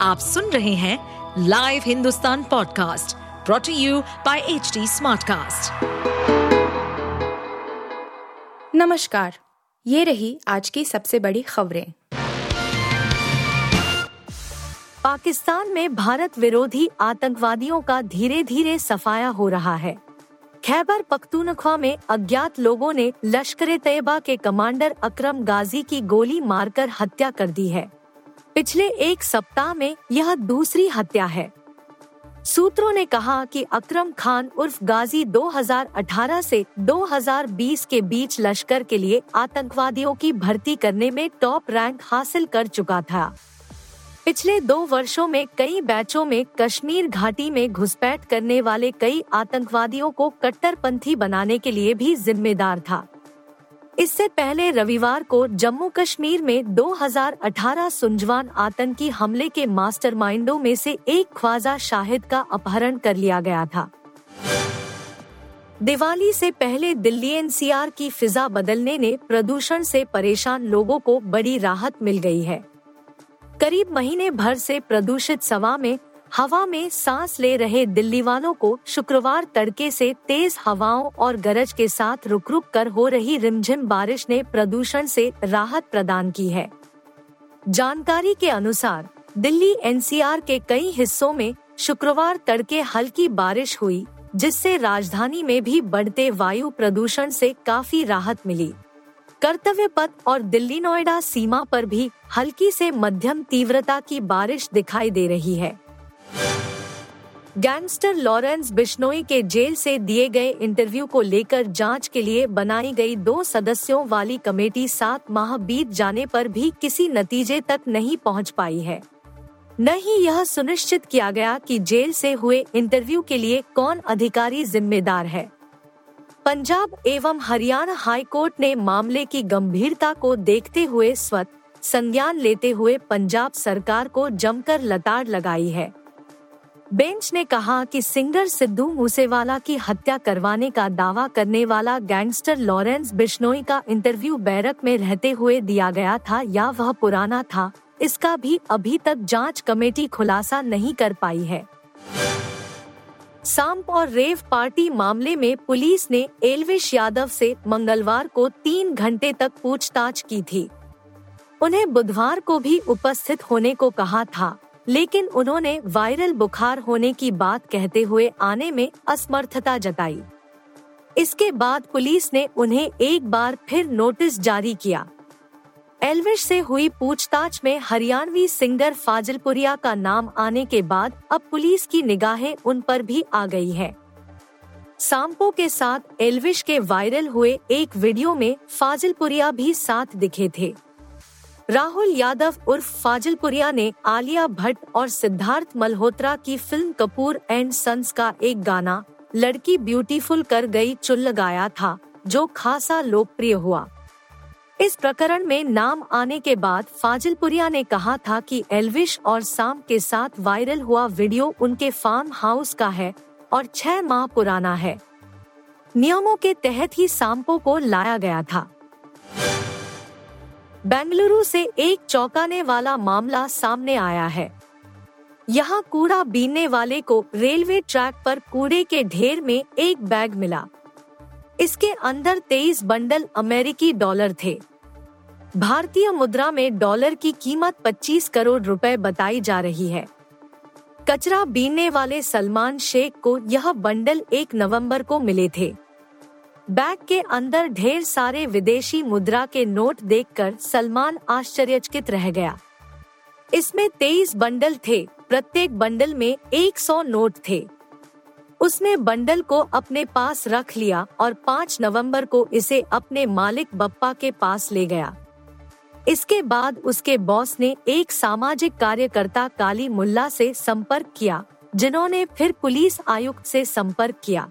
आप सुन रहे हैं live Hindustan podcast brought to you by H Smartcast. नमस्कार ये रही आज की सबसे बड़ी खबरें। पाकिस्तान में भारत विरोधी आतंकवादियों का धीरे धीरे सफाया हो रहा है। खैबर पख्तूनख्वा में अज्ञात लोगों ने लश्कर तैयबा के कमांडर अकरम गाजी की गोली मारकर हत्या कर दी है। पिछले एक सप्ताह में यह दूसरी हत्या है। सूत्रों ने कहा कि अकरम खान उर्फ़ गाजी 2018 से 2020 के बीच लश्कर के लिए आतंकवादियों की भर्ती करने में टॉप रैंक हासिल कर चुका था। पिछले दो वर्षों में कई बैचों में कश्मीर घाटी में घुसपैठ करने वाले कई आतंकवादियों को कट्टरपंथी बनाने के लिए भी जिम्मेदार था। इससे पहले रविवार को जम्मू कश्मीर में 2018 सुंजवान आतंकी हमले के मास्टरमाइंडों में से एक ख्वाजा शाहिद का अपहरण कर लिया गया था। दिवाली से पहले दिल्ली एनसीआर की फिजा बदलने ने प्रदूषण से परेशान लोगों को बड़ी राहत मिल गई है। करीब महीने भर से प्रदूषित सवा में हवा में सांस ले रहे दिल्ली वालों को शुक्रवार तड़के से तेज हवाओं और गरज के साथ रुक रुक कर हो रही रिमझिम बारिश ने प्रदूषण से राहत प्रदान की है। जानकारी के अनुसार, दिल्ली एनसीआर के कई हिस्सों में शुक्रवार तड़के हल्की बारिश हुई, जिससे राजधानी में भी बढ़ते वायु प्रदूषण से काफ़ी राहत मिली। कर्तव्य पथ और दिल्ली नोएडा सीमा पर भी हल्की से मध्यम तीव्रता की बारिश दिखाई दे रही है। गैंगस्टर लॉरेंस बिश्नोई के जेल से दिए गए इंटरव्यू को लेकर जाँच के लिए बनाई गई दो सदस्यों वाली कमेटी सात माह बीत जाने पर भी किसी नतीजे तक नहीं पहुँच पाई है। न ही यह सुनिश्चित किया गया कि जेल से हुए इंटरव्यू के लिए कौन अधिकारी जिम्मेदार है। पंजाब एवं हरियाणा हाई कोर्ट ने मामले की गंभीरता को देखते हुए स्वत संज्ञान लेते हुए पंजाब सरकार को जमकर लताड़ लगाई है। बेंच ने कहा कि सिंगर सिद्धू मूसेवाला की हत्या करवाने का दावा करने वाला गैंगस्टर लॉरेंस बिश्नोई का इंटरव्यू बैरक में रहते हुए दिया गया था या वह पुराना था, इसका भी अभी तक जाँच कमेटी खुलासा नहीं कर पाई है। सांप और रेव पार्टी मामले में पुलिस ने एलविश यादव से मंगलवार को तीन घंटे तक पूछताछ की थी। उन्हें बुधवार को भी उपस्थित होने को कहा था। लेकिन उन्होंने वायरल बुखार होने की बात कहते हुए आने में असमर्थता जताई। इसके बाद पुलिस ने उन्हें एक बार फिर नोटिस जारी किया। एलविश से हुई पूछताछ में हरियाणवी सिंगर फाजिलपुरिया का नाम आने के बाद अब पुलिस की निगाहें उन पर भी आ गई है। सांपो के साथ एलविश के वायरल हुए एक वीडियो में फाजिलपुरिया भी साथ दिखे थे। राहुल यादव उर्फ़ फाजिलपुरिया ने आलिया भट्ट और सिद्धार्थ मल्होत्रा की फ़िल्म कपूर एंड सन्स का एक गाना, लड़की ब्यूटीफुल कर गई चुल्ल गाया था, जो खासा लोकप्रिय हुआ। इस प्रकरण में नाम आने के बाद फाजिलपुरिया ने कहा था कि एलविश और साम के साथ वायरल हुआ वीडियो उनके फार्म हाउस का है और छह माह पुराना है। नियमों के तहत ही सांपो को लाया गया था। बेंगलुरु से एक चौंकाने वाला मामला सामने आया है। यहाँ कूड़ा बीनने वाले को रेलवे ट्रैक पर कूड़े के ढेर में एक बैग मिला। इसके अंदर तेईस बंडल अमेरिकी डॉलर थे। भारतीय मुद्रा में डॉलर की कीमत 25 करोड़ रुपए बताई जा रही है। कचरा बीनने वाले सलमान शेख को यह बंडल एक नवंबर को मिले थे। बैग के अंदर ढेर सारे विदेशी मुद्रा के नोट देखकर सलमान आश्चर्यचकित रह गया। इसमें तेईस बंडल थे, प्रत्येक बंडल में एक सौ नोट थे। उसने बंडल को अपने पास रख लिया और 5 नवंबर को इसे अपने मालिक बप्पा के पास ले गया। इसके बाद उसके बॉस ने एक सामाजिक कार्यकर्ता काली मुल्ला से संपर्क किया, जिन्होंने फिर पुलिस आयुक्त से संपर्क किया।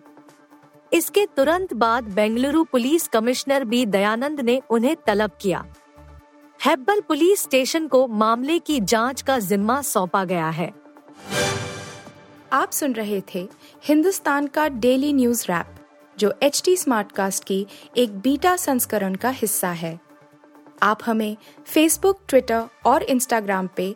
इसके तुरंत बाद Bengaluru police commissioner B Dayanand ने उन्हें तलब किया। हेब्बल पुलिस स्टेशन को मामले की जाँच का जिम्मा सौंपा गया है। आप सुन रहे थे हिंदुस्तान का डेली न्यूज़ रैप, जो एच टी स्मार्ट कास्ट की एक बीटा संस्करण का हिस्सा है। आप हमें फेसबुक ट्विटर और इंस्टाग्राम पे